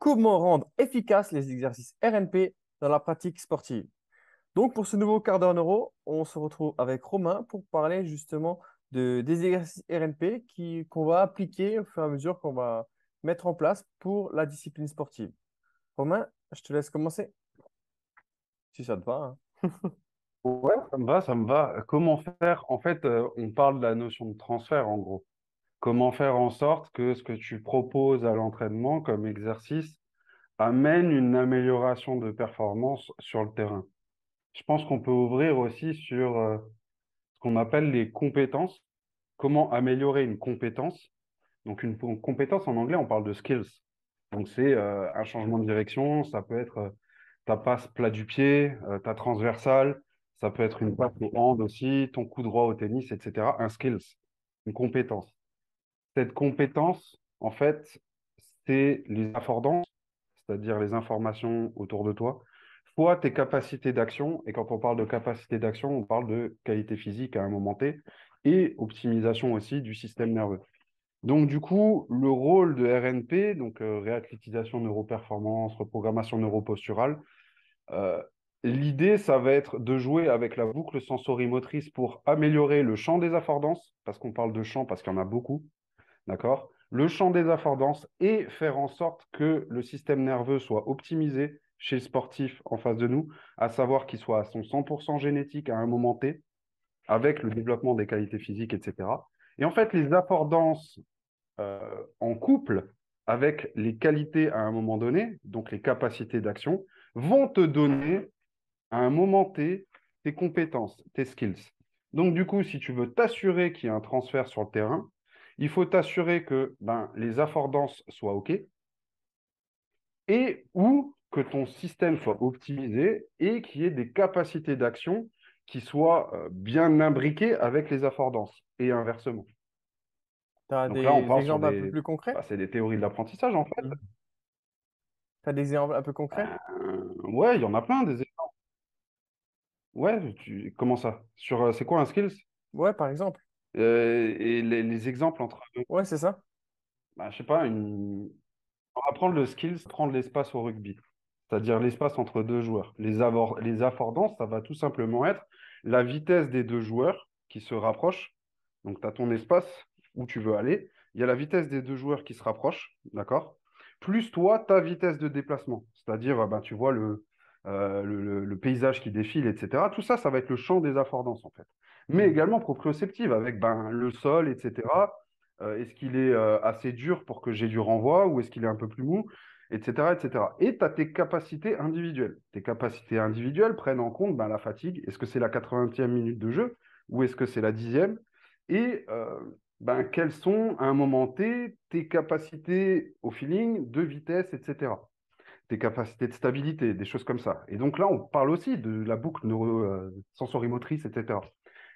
comment rendre efficaces les exercices RNP dans la pratique sportive. Donc, pour ce nouveau quart d'heure neuro, on se retrouve avec Romain pour parler justement de, des exercices RNP qu'on va appliquer au fur et à mesure qu'on va mettre en place pour la discipline sportive. Romain, je te laisse commencer. Si ça te va. Hein. ouais, ça me va, ça me va. Comment faire? En fait, euh, on parle de la notion de transfert en gros. Comment faire en sorte que ce que tu proposes à l'entraînement comme exercice amène une amélioration de performance sur le terrain? Je pense qu'on peut ouvrir aussi sur euh, ce qu'on appelle les compétences. Comment améliorer une compétence? Donc une, compétence en anglais, on parle de skills. Donc c'est euh, un changement de direction, ça peut être euh, ta passe plat du pied, ta transversale, ça peut être une passe au hand aussi, ton coup droit au tennis, etc. Un skills, une compétence. Cette compétence, en fait, c'est les affordances, c'est-à-dire les informations autour de toi, fois tes capacités d'action. Et quand on parle de capacité d'action, on parle de qualité physique à un moment T et optimisation aussi du système nerveux. Donc, du coup, le rôle de RNP, donc euh, réathlétisation neuroperformance, reprogrammation neuroposturale, euh, l'idée, ça va être de jouer avec la boucle sensorimotrice pour améliorer le champ des affordances, parce qu'on parle de champ parce qu'il y en a beaucoup, d'accord? Le champ des affordances et faire en sorte que le système nerveux soit optimisé chez le sportif en face de nous, à savoir qu'il soit à son 100% génétique à un moment T, avec le développement des qualités physiques, etc. Et en fait, les affordances euh, en couple avec les qualités à un moment donné, donc les capacités d'action, vont te donner à un moment T tes compétences, tes skills. Donc du coup, si tu veux t'assurer qu'il y a un transfert sur le terrain, il faut t'assurer que ben, les affordances soient OK et ou que ton système soit optimisé et qu'il y ait des capacités d'action qui soient euh, bien imbriquées avec les affordances et inversement. Tu as des exemples un peu plus concrets? bah, C'est des théories de l'apprentissage en fait. Mmh. Tu as des exemples un peu concrets? Euh, Ouais, il y en a plein des exemples. Ouais, tu... comment ça? Sur euh, c'est quoi un skills? Ouais, par exemple. Et les, exemples entre. Ouais, c'est ça. Bah, je sais pas, une... on va prendre le skills, prendre l'espace au rugby c'est-à-dire l'espace entre deux joueurs. Les, les affordances, ça va tout simplement être la vitesse des deux joueurs qui se rapprochent. Donc, tu as ton espace où tu veux aller. Il y a la vitesse des deux joueurs qui se rapprochent, d'accord? Plus toi, ta vitesse de déplacement. C'est-à-dire, ben, tu vois le, euh, le, paysage qui défile, etc. Tout ça, ça va être le champ des affordances, en fait. Mais mmh. également proprioceptive, avec ben, le sol, etc. Euh, est-ce qu'il est, euh, assez dur pour que j'ai du renvoi ou est-ce qu'il est un peu plus mou etc. etc. Et tu as tes capacités individuelles. Tes capacités individuelles prennent en compte ben, la fatigue. Est-ce que c'est la 80e minute de jeu ou est-ce que c'est la 10e Et ben, quelles sont, à un moment T, tes capacités au feeling, de vitesse, etc. Tes capacités de stabilité, des choses comme ça. Et donc là, on parle aussi de la boucle euh, sensorimotrice, etc.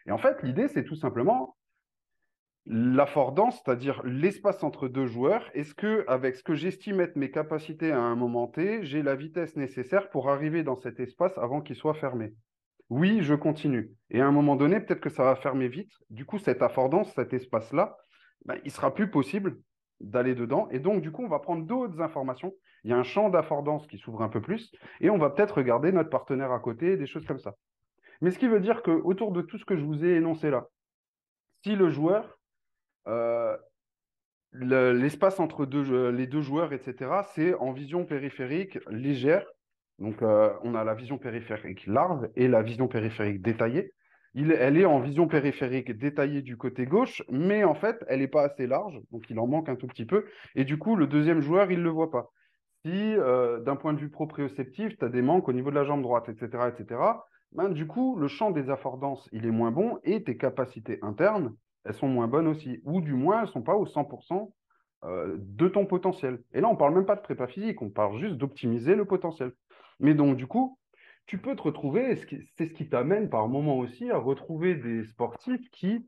Et en fait, l'idée, c'est tout simplement l'affordance, c'est-à-dire l'espace entre deux joueurs, est-ce que avec ce que j'estime être mes capacités à un moment T, j'ai la vitesse nécessaire pour arriver dans cet espace avant qu'il soit fermé? Oui, je continue. Et à un moment donné, peut-être que ça va fermer vite. Du coup, cette affordance, cet espace-là, ben, il sera plus possible d'aller dedans. Et donc, du coup, on va prendre d'autres informations. Il y a un champ d'affordance qui s'ouvre un peu plus. Et on va peut-être regarder notre partenaire à côté, des choses comme ça. Mais ce qui veut dire que autour de tout ce que je vous ai énoncé là, si le joueur euh, l'espace entre deux, les deux joueurs, etc., c'est en vision périphérique légère. Donc, euh, on a la vision périphérique large et la vision périphérique détaillée. Elle est en vision périphérique détaillée du côté gauche, mais en fait, elle n'est pas assez large, donc il en manque un tout petit peu. Et du coup, le deuxième joueur, il ne le voit pas. Si, euh, d'un point de vue proprioceptif, tu as des manques au niveau de la jambe droite, etc., etc., ben, du coup, le champ des affordances, il est moins bon et tes capacités internes, elles sont moins bonnes aussi. Ou du moins, elles ne sont pas au 100% euh, de ton potentiel. Et là, on ne parle même pas de prépa physique, on parle juste d'optimiser le potentiel. Mais donc, du coup, tu peux te retrouver, c'est ce qui t'amène par moment aussi à retrouver des sportifs qui,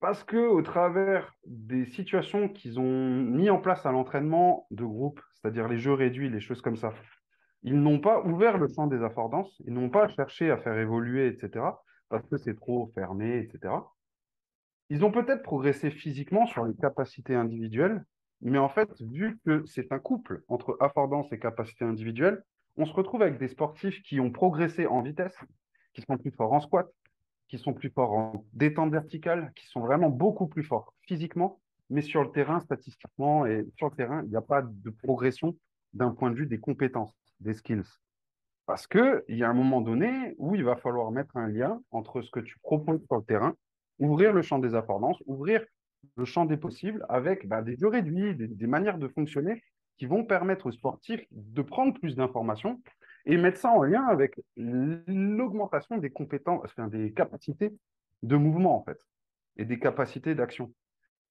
parce que au travers des situations qu'ils ont mis en place à l'entraînement de groupe, c'est-à-dire les jeux réduits, les choses comme ça, ils n'ont pas ouvert le champ des affordances, ils n'ont pas cherché à faire évoluer, etc., parce que c'est trop fermé, etc. Ils ont peut-être progressé physiquement sur les capacités individuelles, Mais en fait, vu que c'est un couple entre affordance et capacité individuelle, on se retrouve avec des sportifs qui ont progressé en vitesse, qui sont plus forts en squat, qui sont plus forts en détente verticale, qui sont vraiment beaucoup plus forts physiquement, mais sur le terrain, statistiquement, et sur le terrain, il n'y a pas de progression d'un point de vue des compétences, des skills. Parce qu'il y a un moment donné où il va falloir mettre un lien entre ce que tu proposes sur le terrain, ouvrir le champ des affordances, ouvrir le champ des possibles avec bah, des jeux réduits, des, manières de fonctionner qui vont permettre aux sportifs de prendre plus d'informations et mettre ça en lien avec l'augmentation des compétences, enfin, des capacités de mouvement, en fait, et des capacités d'action.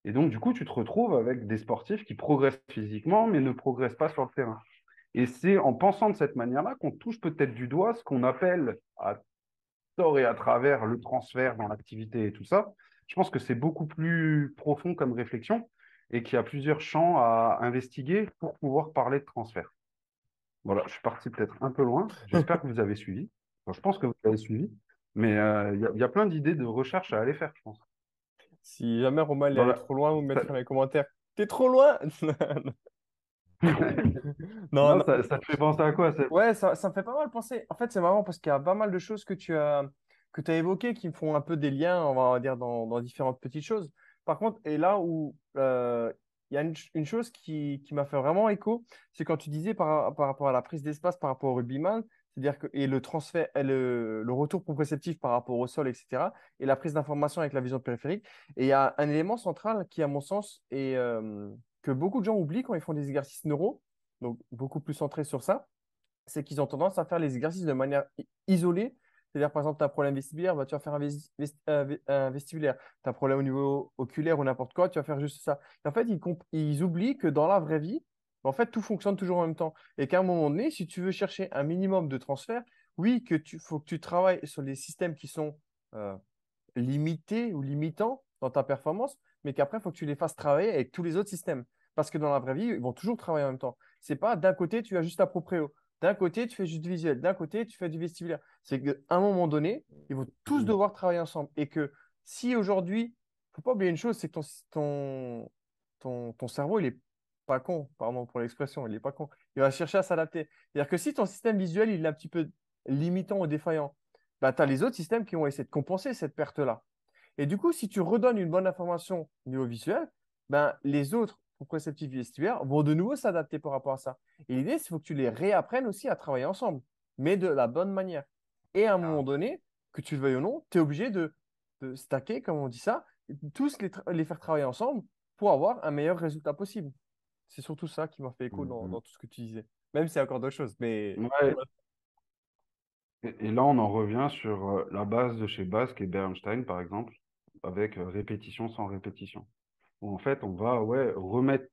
Et donc, du coup, tu te retrouves avec des sportifs qui progressent physiquement, mais ne progressent pas sur le terrain. Et c'est en pensant de cette manière-là qu'on touche peut-être du doigt ce qu'on appelle à tort et à travers le transfert dans l'activité et tout ça. Je pense que c'est beaucoup plus profond comme réflexion et qu'il y a plusieurs champs à investiguer pour pouvoir parler de transfert. Voilà, je suis parti peut-être un peu loin. J'espère que vous avez suivi. je pense que vous avez suivi. Mais euh, il y, a plein d'idées de recherche à aller faire, je pense. Si jamais Romain est trop loin, vous mettrez dans les commentaires. T'es trop loin non, non, Ça, te fait penser à quoi Ouais, ça, ça, me fait pas mal penser. En fait, c'est marrant parce qu'il y a pas mal de choses que tu as, que as évoquées qui me font un peu des liens, on va dire, dans, dans différentes petites choses. Par contre, et là où euh, il y a une, chose qui, qui m'a fait vraiment écho, c'est quand tu disais par, par rapport à la prise d'espace par rapport au rugbyman, c'est-à-dire que et le transfert, le, le, retour proprioceptif par rapport au sol, etc., et la prise d'information avec la vision périphérique. Et il y a un élément central qui, à mon sens, est euh, que beaucoup de gens oublient quand ils font des exercices neuro, donc beaucoup plus centrés sur ça, c'est qu'ils ont tendance à faire les exercices de manière isolée c'est-à-dire, par exemple, tu as un problème vestibulaire, bah, tu vas faire un, vestibulaire. Tu as un problème au niveau oculaire ou n'importe quoi, tu vas faire juste ça. en fait, ils, oublient que dans la vraie vie, en fait, tout fonctionne toujours en même temps. Et qu'à un moment donné, si tu veux chercher un minimum de transfert, oui, que faut que tu travailles sur les systèmes qui sont euh, limités ou limitants dans ta performance, mais qu'après, il faut que tu les fasses travailler avec tous les autres systèmes. Parce que dans la vraie vie, ils vont toujours travailler en même temps. C'est pas d'un côté, tu as juste ta proprio. D'un côté, tu fais juste du visuel. D'un côté, tu fais du vestibulaire. C'est qu'à un moment donné, ils vont tous mm. devoir travailler ensemble. Et que si aujourd'hui, il ne faut pas oublier une chose, c'est que ton, ton, ton, cerveau, il n'est pas con, pardon pour l'expression, il n'est pas con. Il va chercher à s'adapter. C'est-à-dire que si ton système visuel, il est un petit peu limitant ou défaillant, bah, tu as les autres systèmes qui vont essayer de compenser cette perte-là. Et du coup, si tu redonnes une bonne information au niveau visuel, ben, les autres proprioceptifs vestibulaires vont de nouveau s'adapter par rapport à ça. Et l'idée, c'est qu'il faut que tu les réapprennes aussi à travailler ensemble, mais de la bonne manière. Et à un moment donné, que tu le veuilles ou non, tu es obligé de, de, stacker, comme on dit ça, tous les, les, faire travailler ensemble pour avoir un meilleur résultat possible. C'est surtout ça qui m'a fait écho dans, dans, tout ce que tu disais. Même s'il y a encore d'autres choses. Mais... Et, là, on en revient sur euh, la base de chez Basque et Bernstein, par exemple, avec euh, répétition sans répétition où en fait, on va ouais, remettre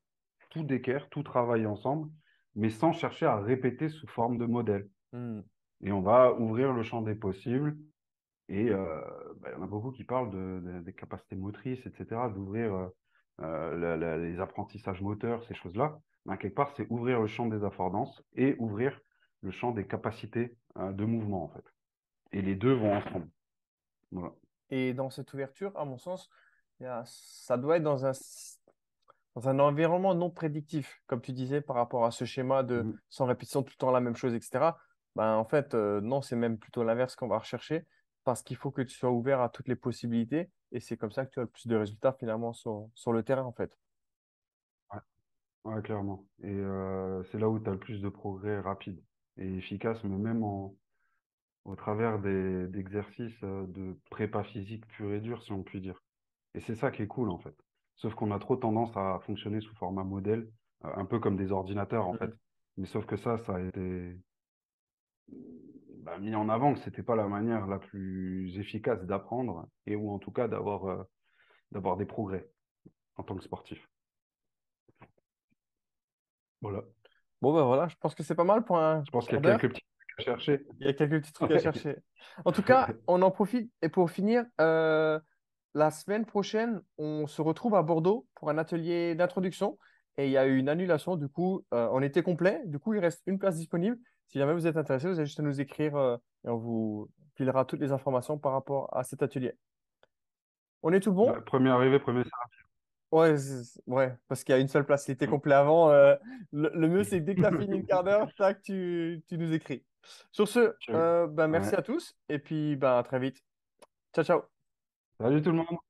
tout d'équerre, tout travailler ensemble, mais sans chercher à répéter sous forme de modèle. Hmm. Et on va ouvrir le champ des possibles. Et euh, bah, il y en a beaucoup qui parlent de, des capacités motrices, etc., d'ouvrir euh, euh, les apprentissages moteurs, ces choses-là. Mais quelque part, c'est ouvrir le champ des affordances et ouvrir le champ des capacités de mouvement, en fait. Et les deux vont ensemble. Voilà. Et dans cette ouverture, à mon sens, ça doit être dans un, dans un environnement non prédictif, comme tu disais, par rapport à ce schéma de mmh. sans répétition tout le temps la même chose, etc. Ben, en fait, euh, non, c'est même plutôt l'inverse qu'on va rechercher parce qu'il faut que tu sois ouvert à toutes les possibilités et c'est comme ça que tu as le plus de résultats finalement sur, sur le terrain, en fait. Ouais, clairement. Et euh, c'est là où tu as le plus de progrès rapide et efficace, mais même en, au travers d'exercices euh, de prépa physique pur et dur, si on peut dire. Et c'est ça qui est cool, en fait. Sauf qu'on a trop tendance à fonctionner sous format modèle, euh, un peu comme des ordinateurs, en mmh fait. Mais sauf que ça, ça a été bah, mis en avant que c'était pas la manière la plus efficace d'apprendre et ou en tout cas d'avoir euh, d'avoir des progrès en tant que sportif. Voilà. Bon ben voilà, je pense que c'est pas mal pour un. Je pense qu'il y a quelques petits trucs à chercher. Il y a quelques petits trucs à chercher. En tout cas, on en profite et pour finir, euh, la semaine prochaine, on se retrouve à Bordeaux pour un atelier d'introduction. Et il y a eu une annulation. Du coup, euh, on était complet. Du coup, il reste une place disponible. Si jamais vous êtes intéressé, vous avez juste à nous écrire euh, et on vous filera toutes les informations par rapport à cet atelier. On est tout bon? Premier arrivé, premier servi. Ouais, ouais, parce qu'il y a une seule place. Il était complet avant. euh, le, le mieux, c'est que dès que tu as fini une quart d'heure, tac, tu, tu nous écris. Sur ce, euh, Ouais. merci à tous et puis ben, à très vite. Ciao, ciao. Salut tout le monde.